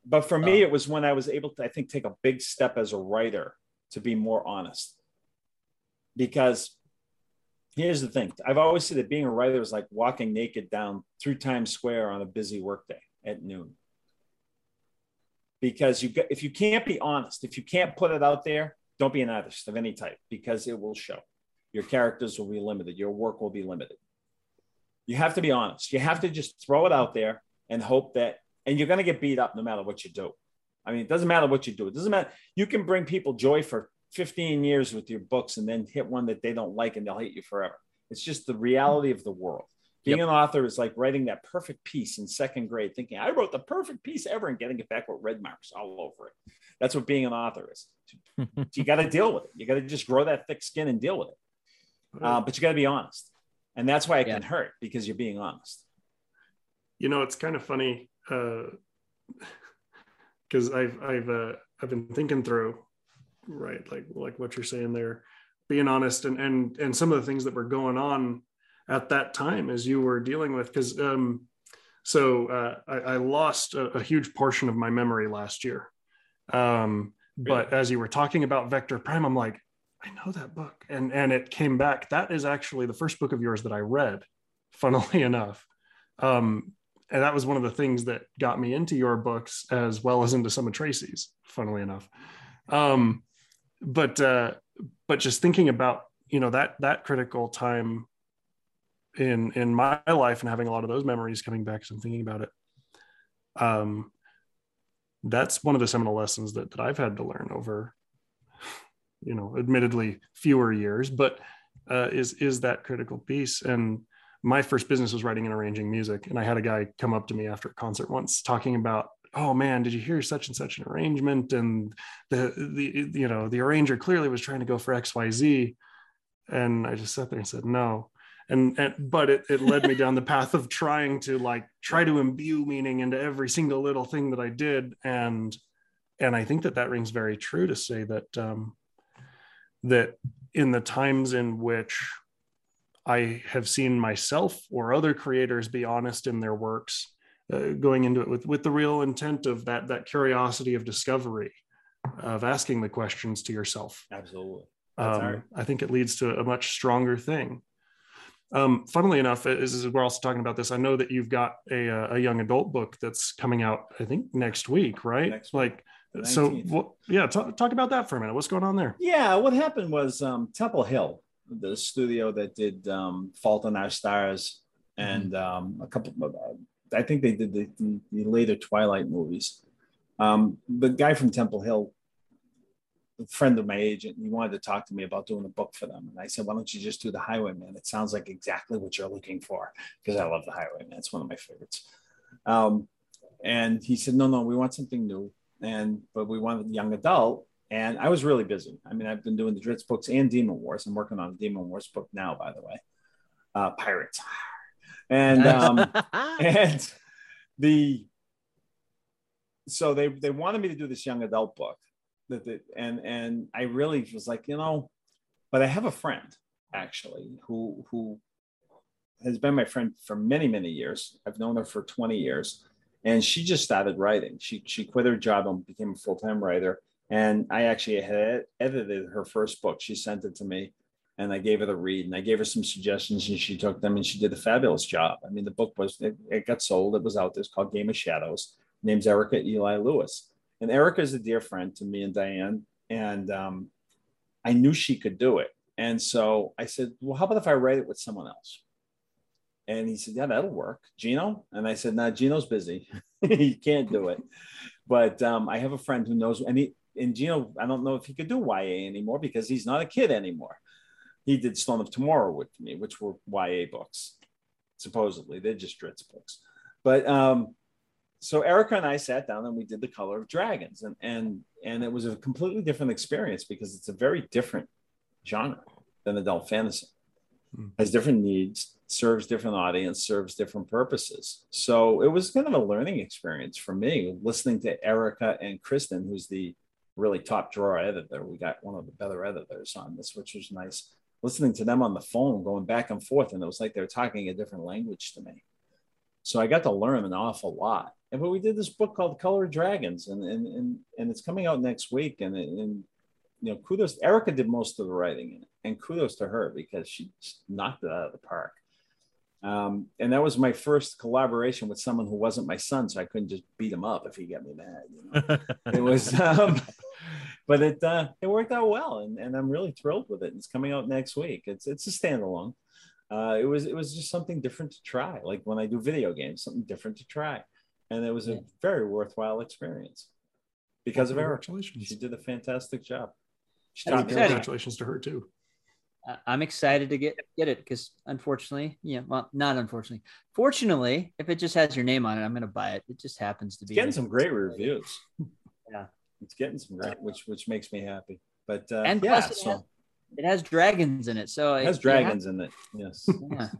But for me, Oh. it was when I was able to, I think, take a big step as a writer to be more honest. Because here's the thing I've always said that being a writer is like walking naked down through Times Square on a busy workday at noon because you if you can't be honest, if you can't put it out there, don't be an artist of any type because it will show. Your characters will be limited. Your work will be limited. You have to be honest. You have to just throw it out there and hope that, and you're going to get beat up no matter what you do. I mean, it doesn't matter what you do. It doesn't matter. You can bring people joy for 15 years with your books and then hit one that they don't like and they'll hate you forever. It's just the reality of the world. Being Yep. an author is like writing that perfect piece in second grade, thinking I wrote the perfect piece ever and getting it back with red marks all over it. That's what being an author is. *laughs* you got to deal with it. You got to just grow that thick skin and deal with it. Uh, but you got to be honest, and that's why it Yeah. can hurt because you're being honest. you know it's kind of funny *laughs* because i've i've uh, i've been thinking through right? Like like what you're saying there being honest and and and some of the things that were going on at that time as you were dealing with because um so uh, I, I lost a, a huge portion of my memory last year. Um but as you were talking about vector prime i'm like i know that book. And and it came back. That is actually the first book of yours that i read funnily *laughs* enough. Um and that was one of the things that got me into your books as well as into some of tracy's funnily enough. Um but uh but just thinking about you know that that critical time in in my life and having a lot of those memories coming back as i'm thinking about it um that's one of the seminal lessons that, that i've had to learn over you know admittedly fewer years but uh, is is that critical piece. And my first business was writing and arranging music. And i had a guy come up to me after a concert once talking about oh man did you hear such and such an arrangement? And the the you know the arranger clearly was trying to go for xyz and i just sat there and said no. And, and but it, it led me down the path of trying to like try to imbue meaning into every single little thing that i did. And and i think that that rings very true to say that um that in the times in which I have seen myself or other creators be honest in their works, uh, going into it with, with the real intent of that that curiosity of discovery, of asking the questions to yourself. Absolutely. That's Um. I think it leads to a much stronger thing. Um, funnily enough, as, as we're also talking about this, I know that you've got a, uh, a young adult book that's coming out, I think next week, right? Next week, like, the so 19th. what, yeah, talk, talk about that for a minute. What's going on there? Yeah, what happened was um, Temple Hill, the studio that did um, Fault in Our Stars, and um, a couple. I think they did the, the, the later Twilight movies. Um, the guy from Temple Hill, a friend of my agent, he wanted to talk to me about doing a book for them, and I said, "Why don't you just do the Highwayman? It sounds like exactly what you're looking for." Because I love the Highwayman; it's one of my favorites. Um, and he said, "No, no, we want something new." and but we wanted young adult and i was really busy i mean i've been doing the drizzt books and demon wars i'm working on demon wars book now by the way uh pirates and um, *laughs* and the so they they wanted me to do this young adult book that the, and and I really was like you know, but I have a friend actually who who has been my friend for many many years. I've known her for twenty years, and she just started writing. She she quit her job and became a full time writer. And I actually had edited her first book. She sent it to me, and I gave her the read, and I gave her some suggestions, and she took them, and she did a fabulous job. I mean, the book was it, it got sold. It was out there. It's called Game of Shadows. Name's Erika Eli Lewis, and Erika is a dear friend to me and Diane, and um, I knew she could do it. And so I said, well, how about if I write it with someone else? And he said, yeah, that'll work. Geno? And I said, nah, Geno's busy. *laughs* he can't do it. But um, I have a friend who knows, and he, and Geno, I don't know if he could do YA anymore because he's not a kid anymore. He did Stone of Tymora with me, which were YA books, supposedly. They're just Drizzt books. But um, so Erika and I sat down and we did the Color of Dragons, and and and it was a completely different experience because it's a very different genre than adult fantasy. Mm. Has different needs, serves different audience, serves different purposes. So it was kind of a learning experience for me listening to Erika and Kristen, who's the really top drawer editor. We got one of the better editors on this, which was nice. Listening to them on the phone, going back and forth, and it was like they were talking a different language to me. So I got to learn an awful lot. And but we did this book called Color of Dragons, and and and, and it's coming out next week. And, and you know, kudos. Erika did most of the writing in it, and kudos to her because she knocked it out of the park. Um, and that was my first collaboration with someone who wasn't my son, so I couldn't just beat him up if he got me mad. You know? *laughs* it was, um, but it uh, it worked out well, and, and I'm really thrilled with it. It's coming out next week. It's it's a standalone. Uh, it was it was just something different to try, like when I do video games, something different to try, and it was a very worthwhile experience because well, of Eric. She did a fantastic job. Congratulations to her too. I'm excited to get get it because unfortunately, yeah, well, not unfortunately, fortunately, if it just has your name on it, I'm going to buy it. It just happens to be it's be getting some great reviews. yeah, it's getting some great, which which makes me happy. But uh, and yeah, plus it, so has, it has dragons in it, so it has dragons in it. Yes. Yeah. *laughs*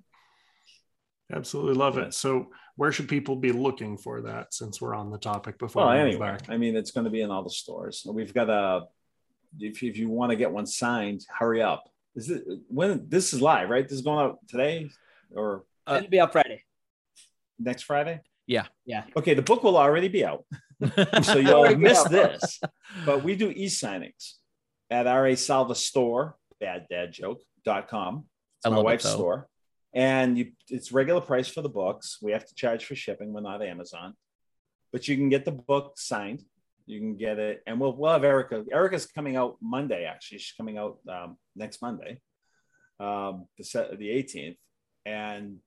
Absolutely love it. So, where should people be looking for that since we're on the topic before well, we anyway, back? I mean, it's going to be in all the stores. We've got a, if, if you want to get one signed, hurry up. Is it when this is live, right? This is going out today or uh, it'll be out Friday. Next Friday? Yeah. Yeah. Okay, the book will already be out. *laughs* *laughs* so you'll miss this. But we do e-signings at RA Salva store, bad dad joke.com. It's I my wife's it, store. And you, it's regular price for the books. We have to charge for shipping. We're not Amazon. But you can get the book signed. You can get it. And we'll, we'll have Erika. Erika's coming out Monday, actually. She's coming out um, next Monday, um, the, set, the 18th. And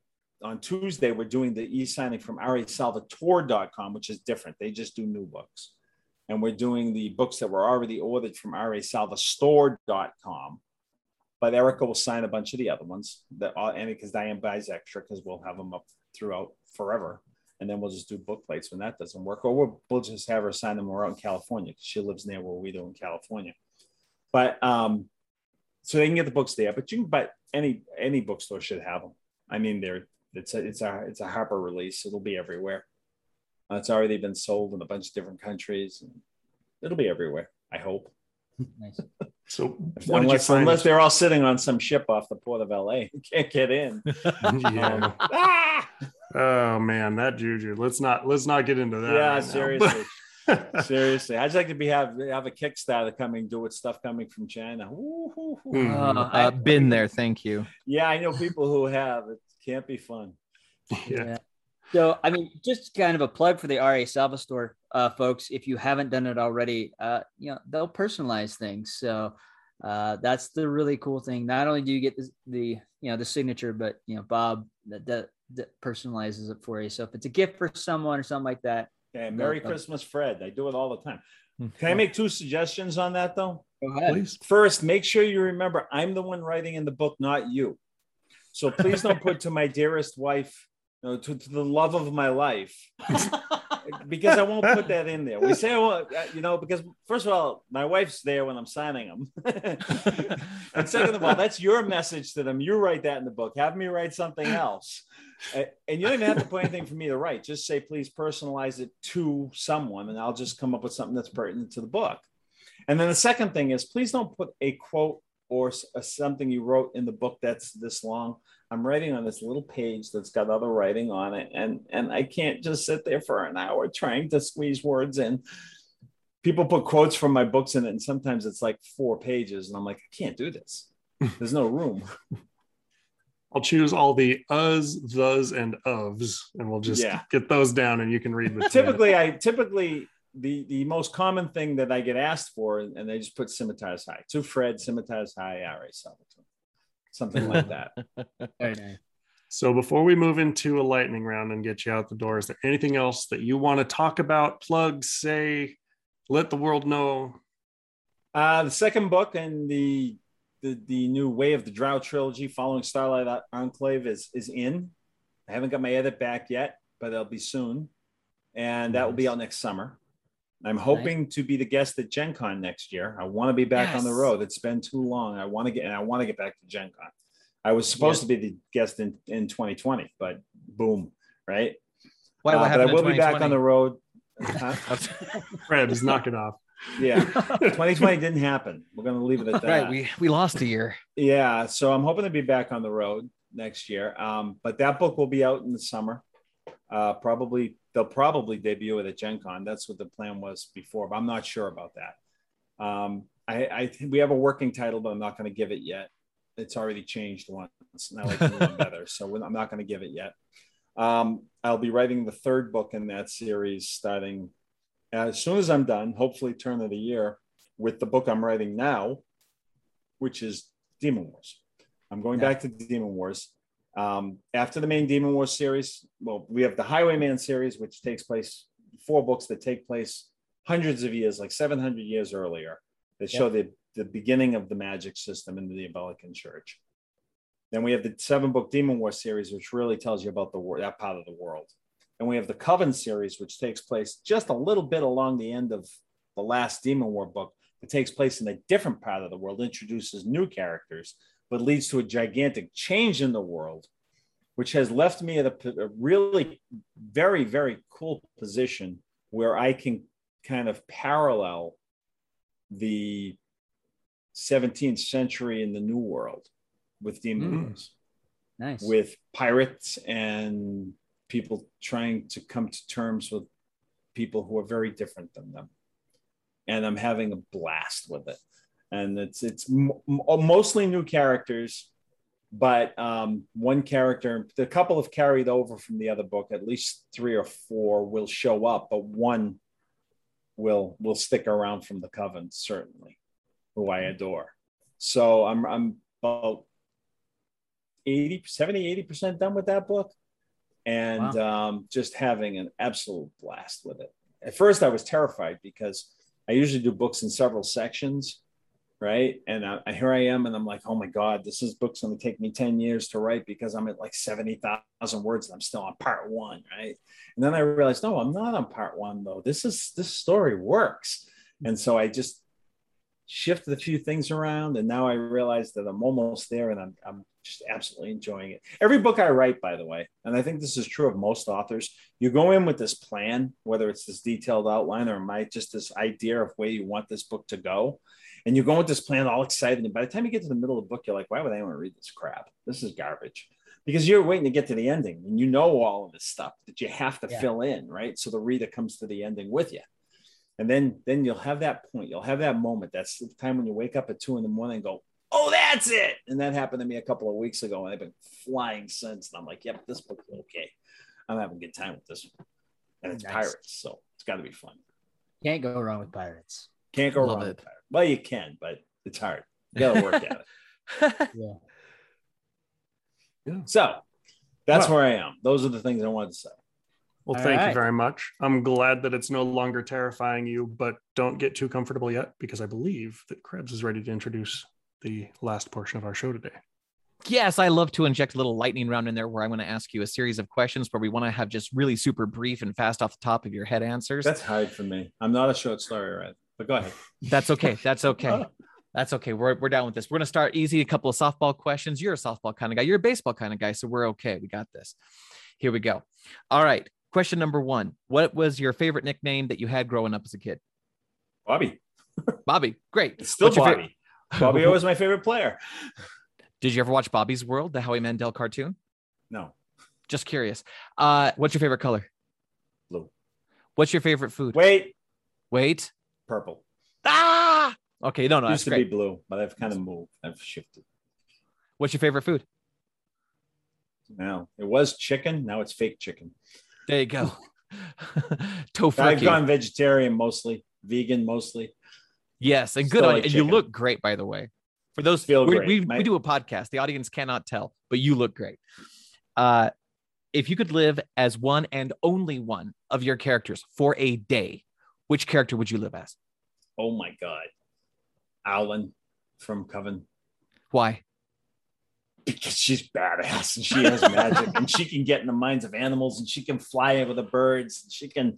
on Tuesday, we're doing the e-signing from rasalvatore.com, which is different. They just do new books. And we're doing the books that were already ordered from rasalvastore.com. But Erika will sign a bunch of the other ones that all, and because Diane buys extra because we'll have them up throughout forever. And then we'll just do book plates when that doesn't work. Or we'll, we'll just have her sign them when we're out in California because she lives near where we do in California. But um, so they can get the books there, but you can buy any any bookstore should have them. I mean, they're it's a it's a it's a Harper release. It'll be everywhere. Uh, it's already been sold in a bunch of different countries. And it'll be everywhere. I hope. Nice. *laughs* So, what did you Unless, find? unless they're all sitting on some ship off the port of LA, *laughs* you can't get in. *laughs* yeah. Um, ah! Oh man, that juju. Let's not let's not get into that. yeah, right now. seriously, seriously. I'd like to be have have a Kickstarter coming, do with stuff coming from China. Ooh, hoo, hoo. Mhm. Uh, I- Uh, been there, thank you. Yeah, I know people who have. It can't be fun. *laughs* yeah. So, I mean, just kind of a plug for the RA Salva store, uh, folks. If you haven't done it already, uh, you know they'll personalize things. So uh, that's the really cool thing. Not only do you get the, the you know the signature, but you know Bob that, that that personalizes it for you. So if it's a gift for someone or something like that, Okay, Merry Welcome. Christmas, Fred. I do it all the time. Can I make two suggestions on that though? go ahead. Please. First, make sure you remember I'm the one writing in the book, not you. So please don't put to my dearest wife, you know, to, to the love of my life. *laughs* because I won't put that in there. We say, well, uh, you know, because first of all, my wife's there when I'm signing them. *laughs* and second of all, that's your message to them. You write that in the book. Have me write something else. And you don't even have to put anything for me to write. Just say, please personalize it to someone, and I'll just come up with something that's pertinent to the book. And then the second thing is, please don't put a quote or uh, something you wrote in the book that's this long. I'm writing on this little page that's got other writing on it, and and I can't just sit there for an hour trying to squeeze words in. People put quotes from my books in it, and sometimes it's like four pages, and I'm like, I can't do this. *laughs* There's no room. I'll choose all the us, thes, and ofs, and we'll just yeah. get those down, and you can read. typically, I typically the the most common thing that I get asked for, and they just put Scimitars High to Fred Scimitars High, R.A. Salvatore something like that. *laughs* Very nice. So before we move into a lightning round and get you out the door, is there anything else that you want to talk about, plug, say, let the world know? Uh, the second book and the, the the new Way of the Drow trilogy following Starlight Enclave is is in. I haven't got my edit back yet, but it'll be soon, and that will be out next summer. I'm hoping right. to be the guest at Gen Con next year. I want to be back yes. on the road. It's been too long. I want to get and I want to get back to Gen Con. I was supposed yes. to be the guest in, in 2020, but boom, right? Why, uh, but I will be back on the road. Huh? *laughs* *laughs* Fred is knock it off. Yeah, *laughs* 2020 didn't happen. We're going to leave it at that. Right, we we lost a year. Yeah, so I'm hoping to be back on the road next year. Um, but that book will be out in the summer, uh, probably they'll probably debut it at Gen Con. That's what the plan was before, but I'm not sure about that. Um, I, I we have a working title, but I'm not going to give it yet. It's already changed once. Now I can one better, so I'm not going to give it yet. Um, I'll be writing the third book in that series, starting as soon as I'm done. Hopefully, turn of the year with the book I'm writing now, which is Demon Wars. I'm going yeah. back to Demon Wars. Um, after the main Demon Wars series, well, we have the Highwayman series, which takes place four books that take place hundreds of years, like 700 years earlier, that show the, the beginning of the magic system in the Abellican Church. Then we have the seven book Demon War series, which really tells you about the that part of the world. And we have the Coven series, which takes place just a little bit along the end of the last Demon War book. It takes place in a different part of the world, introduces new characters but leads to a gigantic change in the world, which has left me at a, a really very, very cool position where I can kind of parallel the 17th century in the New World with demon mm. Nice. With pirates and people trying to come to terms with people who are very different than them. And I'm having a blast with it and it's it's m- mostly new characters but um, one character the couple have carried over from the other book at least three or four will show up but one will will stick around from the coven certainly who i adore so i'm i'm about 80 70 80% done with that book and wow. um, just having an absolute blast with it at first i was terrified because i usually do books in several sections right? And I, here I am, and I'm like, oh my god, this is book's going to take me ten years to write because I'm at like seventy thousand words, and I'm still on part one, right? And then I realized, no, I'm not on part one though. This is this story works, and so I just shifted a few things around, and now I realize that I'm almost there, and I'm I'm just absolutely enjoying it. Every book I write, by the way, and I think this is true of most authors, you go in with this plan, whether it's this detailed outline or my just this idea of where you want this book to go and you go with this plan all excited. And by the time you get to the middle of the book, you're like, why would anyone read this crap? This is garbage. Because you're waiting to get to the ending and you know all of this stuff that you have to yeah. fill in, right? So the reader comes to the ending with you. And then then you'll have that point, you'll have that moment. That's the time when you wake up at two in the morning and go, Oh, that's it. And that happened to me a couple of weeks ago, and I've been flying since. And I'm like, Yep, this book's okay. I'm having a good time with this one. And it's nice. pirates, so it's got to be fun. Can't go wrong with pirates. Can't go Love wrong. It. Well, you can, but it's hard. You got to work at it. yeah. *laughs* yeah. So that's well, where I am. Those are the things I wanted to say. Well, All thank right. you very much. I'm glad that it's no longer terrifying you, but don't get too comfortable yet because I believe that Krebs is ready to introduce the last portion of our show today. Yes, I love to inject a little lightning round in there where I'm going to ask you a series of questions where we want to have just really super brief and fast off the top of your head answers. That's hard for me. I'm not a short story, right? But go ahead. *laughs* That's okay. That's okay. *laughs* That's okay. We're, we're down with this. We're going to start easy. A couple of softball questions. You're a softball kind of guy. You're a baseball kind of guy. So we're okay. We got this. Here we go. All right. Question number one What was your favorite nickname that you had growing up as a kid? Bobby. *laughs* Bobby. Great. It's still What's Bobby. Bobby was my favorite player. Did you ever watch Bobby's World, the Howie Mandel cartoon? No, Just curious. Uh, what's your favorite color? blue. What's your favorite food? Wait, Wait. Purple. Ah. Okay. No, no, It Used to great. be blue, but I've kind of moved. I've shifted. What's your favorite food? Now it was chicken. Now it's fake chicken. There you go. *laughs* *laughs* Tofu. I've gone vegetarian mostly, vegan mostly. Yes, and good on like you. And you look great, by the way. For those Feel we, great. we, My- we do a podcast. The audience cannot tell, but you look great. Uh, if you could live as one and only one of your characters for a day, which character would you live as? Oh my god, Aoleyn from Coven. Why? because she's badass and she has magic and she can get in the minds of animals and she can fly over the birds and she can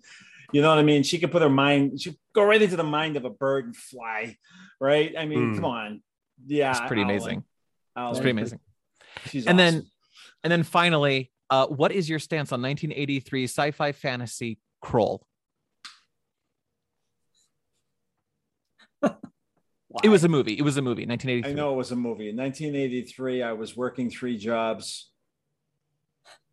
you know what i mean she can put her mind she go right into the mind of a bird and fly right i mean Hmm. come on yeah It's pretty Aoleyn. amazing. Aoleyn. It's pretty amazing. she's And then- And then finally, uh, what is your stance on 1983 sci-fi fantasy Krull? It was a movie. It was a movie. 1983. i know it was a movie in 1983 i was working three jobs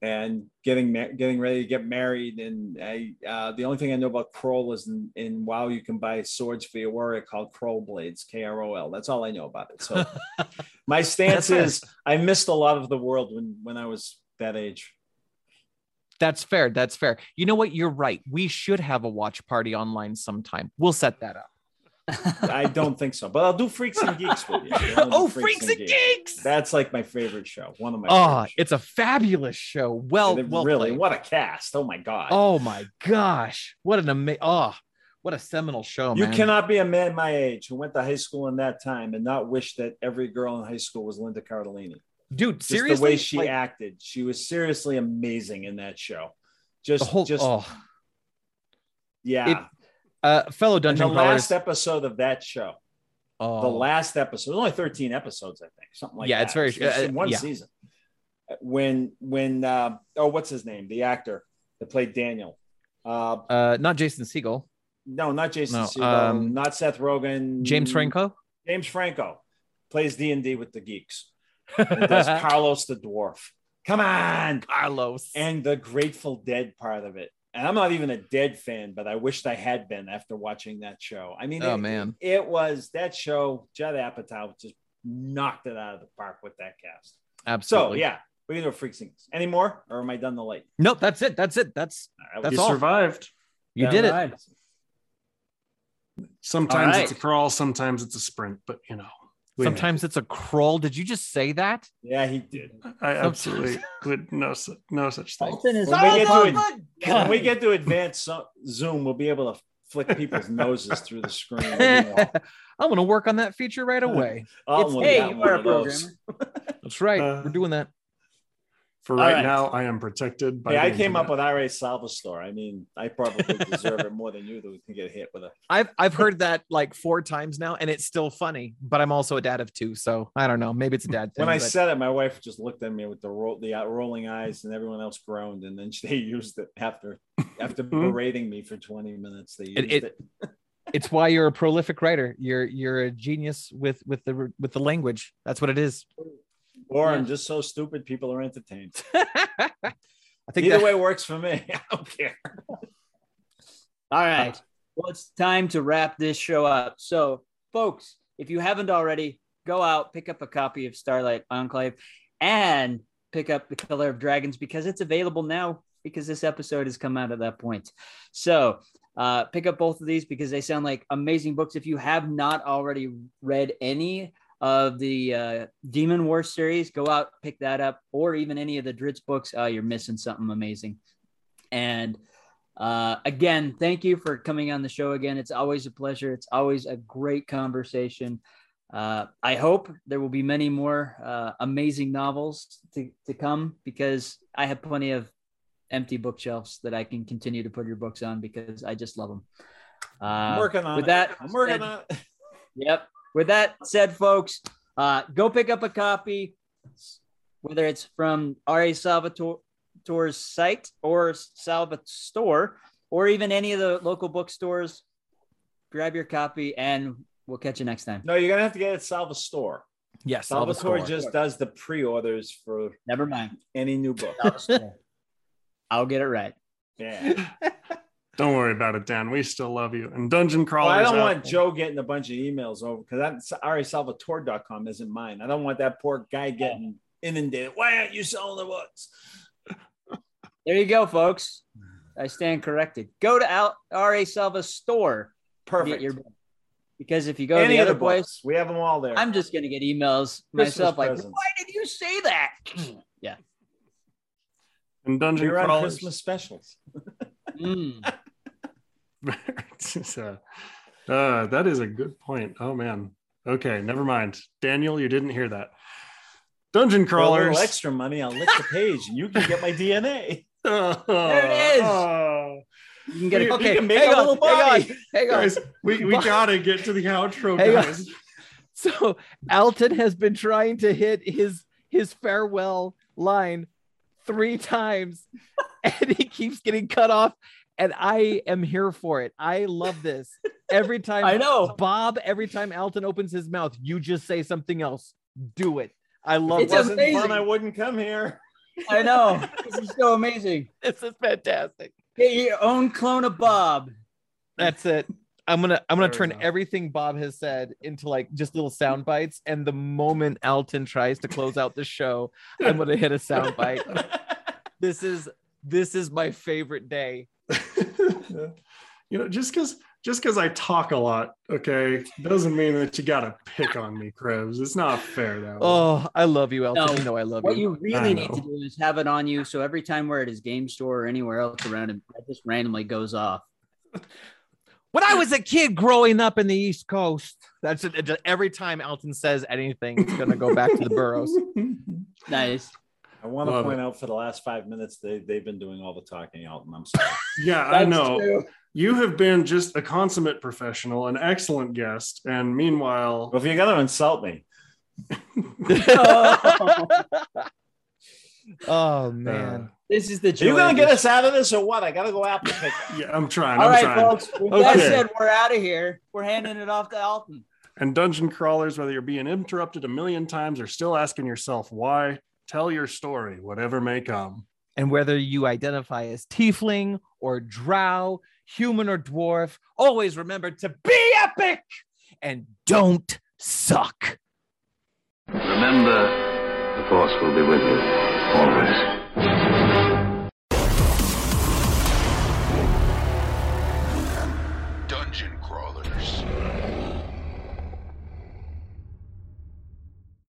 and getting getting ready to get married and i uh, the only thing i know about krull is in, in wow you can buy swords for your warrior called krol blades k-r-o-l that's all i know about it so *laughs* my stance is I missed a lot of the world when when I was that age. That's fair. That's fair. You know what? You're right. We should have a watch party online sometime. We'll set that up. I don't think so, but I'll do Freaks and Geeks with you. Oh, Freaks and Geeks! That's like my favorite show. One of my. Oh, it's a fabulous show. Well, well really, played. what a cast! Oh my god! Oh my gosh. What an amazing oh ah, what a seminal show, you man. cannot be a man my age who went to high school in that time and not wish that every girl in high school was Linda Cardellini. dude, Just seriously. the way she like, acted, she was seriously amazing in that show. Just, whole just oh yeah. it- uh fellow dungeon and the crawlers. last episode of that show. oh, the last episode, There's only 13 episodes, I think, something like Yeah, that. it's very- in uh, one yeah. season. When when uh, oh, what's his name? The actor that played Daniel. Uh, uh not Jason Segel. no, not Jason No, Segel, um, not Seth Rogen. James Franco. James Franco plays D and D with the geeks. *laughs* And does Carlos the dwarf. Come on, Carlos. and the Grateful Dead part of it. And I'm not even a Dead fan, but I wished I had been after watching that show. I mean, Oh, it, man. it was that show. Judd Apatow just knocked it out of the park with that cast. Absolutely. So yeah, we can do freak scenes. Any more, or am I done the late? Nope, that's it. That's it. That's All right, That's you all. survived. you Yeah, did it. Sometimes All it's a crawl, sometimes it's a sprint, but you know. We- Sometimes it's a crawl. Did you just say that? Yeah, he did. I Sometimes- absolutely *laughs* would no no such thing. Is When we get to it- When we get to advanced zo- Zoom, we'll be able to flick people's *laughs* noses through the screen. *laughs* It'll be all- I'm gonna work on that feature right away. It's, hey, you are a programmer. That's right. Uh, We're doing that. For All right, right. now, I am protected by. Hey, I the came up with IRA Salvastor. I mean, I probably deserve it more than you do to get hit with a. *laughs* I've I've heard that like four times now, and it's still funny. But I'm also a dad of two, so I don't know. Maybe it's a dad thing. When I but- said it, my wife just looked at me with the roll, the uh, rolling eyes, and everyone else groaned. And then *laughs* they used it after after berating me for 20 minutes. They used It- it. it- *laughs* it's why you're a prolific writer. You're you're a genius with with the with the language. That's what it is. Or Yeah. I'm just so stupid, people are entertained. *laughs* I think Either that, way works for me. *laughs* I don't care. All right. Well, it's time to wrap this show up. So, folks, if you haven't already, go out, pick up a copy of Starlight Enclave, and pick up The Color of Dragons because it's available now because this episode has come out at that point. So, uh, pick up both of these because they sound like amazing books. If you have not already read any of the uh, Demon War series, go out, pick that up, or even any of the Drizzt books. Uh, you're missing something amazing. And uh, again, thank you for coming on the show again. It's always a pleasure. It's always a great conversation. uh, I hope there will be many more uh, amazing novels to, to come because I have plenty of empty bookshelves that I can continue to put your books on because I just love them. Uh, I'm working on with it. that. I'm working said- on it. *laughs* Yep. With that said, folks, uh, go pick up a copy, whether it's from R.A. Salvatore's site or Salvatore, or even any of the local bookstores. Grab your copy, and we'll catch you next time. No, you're gonna have to get it at Salva Store. Yes, Salvatore Salvatore. just does the pre-orders for Never mind. any new book. *laughs* I'll get it right. Yeah. *laughs* Don't worry about it, Dan. We still love you. And Dungeon Well, I don't out- want Joe getting a bunch of emails over because that's rasalvatore.com isn't mine. I don't want that poor guy getting inundated. Why aren't you selling the books? *laughs* There you go, folks. I stand corrected. Go to Al- R.A. Salva store Perfect. your. Because if you go Any to the other other place, we have them all there. I'm just going to get emails Christmas myself like, why did you say that? *clears throat* yeah. And Dungeon You're on Crawlers. Christmas specials. *laughs* Mm. *laughs* so, uh, that is a good point. Oh man. Okay, never mind. Daniel, you didn't hear that. Dungeon For a little Crawlers. extra money, I'll lick the page and you can get my *laughs* DNA. Oh, There it is. oh. You can get it. a you okay. can make hang a on, little hang on, hang on. Guys, we, we *laughs* gotta get to the outro, Hang on. guys. So Alton has been trying to hit his his farewell line three times, and he keeps getting cut off. And I am here for it. I love this. Every *laughs* time I know. Bob, every time Alton opens his mouth, you just say something else. Do it. I love It's it wasn't amazing. fun, I wouldn't come here. I know. *laughs* This is so amazing. This is fantastic. Get your own clone of Bob. That's it. I'm gonna I'm gonna There turn go. everything Bob has said into like just little sound bites. And the moment Alton tries to close out the show, I'm gonna hit a sound bite. *laughs* This is this is my favorite day. *laughs* you know, just because just because I talk a lot, okay, doesn't mean that you gotta pick on me, Krebs. It's not fair that way. Oh, I love you, Elton. No, you know I love What you. What you really need to do is have it on you. So every time we're at his game store or anywhere else around him, it just randomly goes off. When I was a kid growing up in the East Coast, that's it. it- Every time Elton says anything, it's gonna go back to the Burrows. *laughs* Nice. I want to Love point it. out for the last five minutes, they, they've been doing all the talking out, and I'm sorry. *laughs* yeah, I know. true. You have been just a consummate professional, an excellent guest, and meanwhile, well, if you're going to insult me, *laughs* oh uh, man. This is the are joy. you gonna get us out of this or what? I got to go apple pick. *laughs* yeah, I'm trying. All I'm right, trying. folks. With that said, we're out of here. We're handing it off to Alton. And dungeon crawlers, whether you're being interrupted a million times or still asking yourself why, tell your story, whatever may come. And whether you identify as tiefling or drow, human or dwarf, always remember to be epic and don't suck. Remember, the Force will be with you always.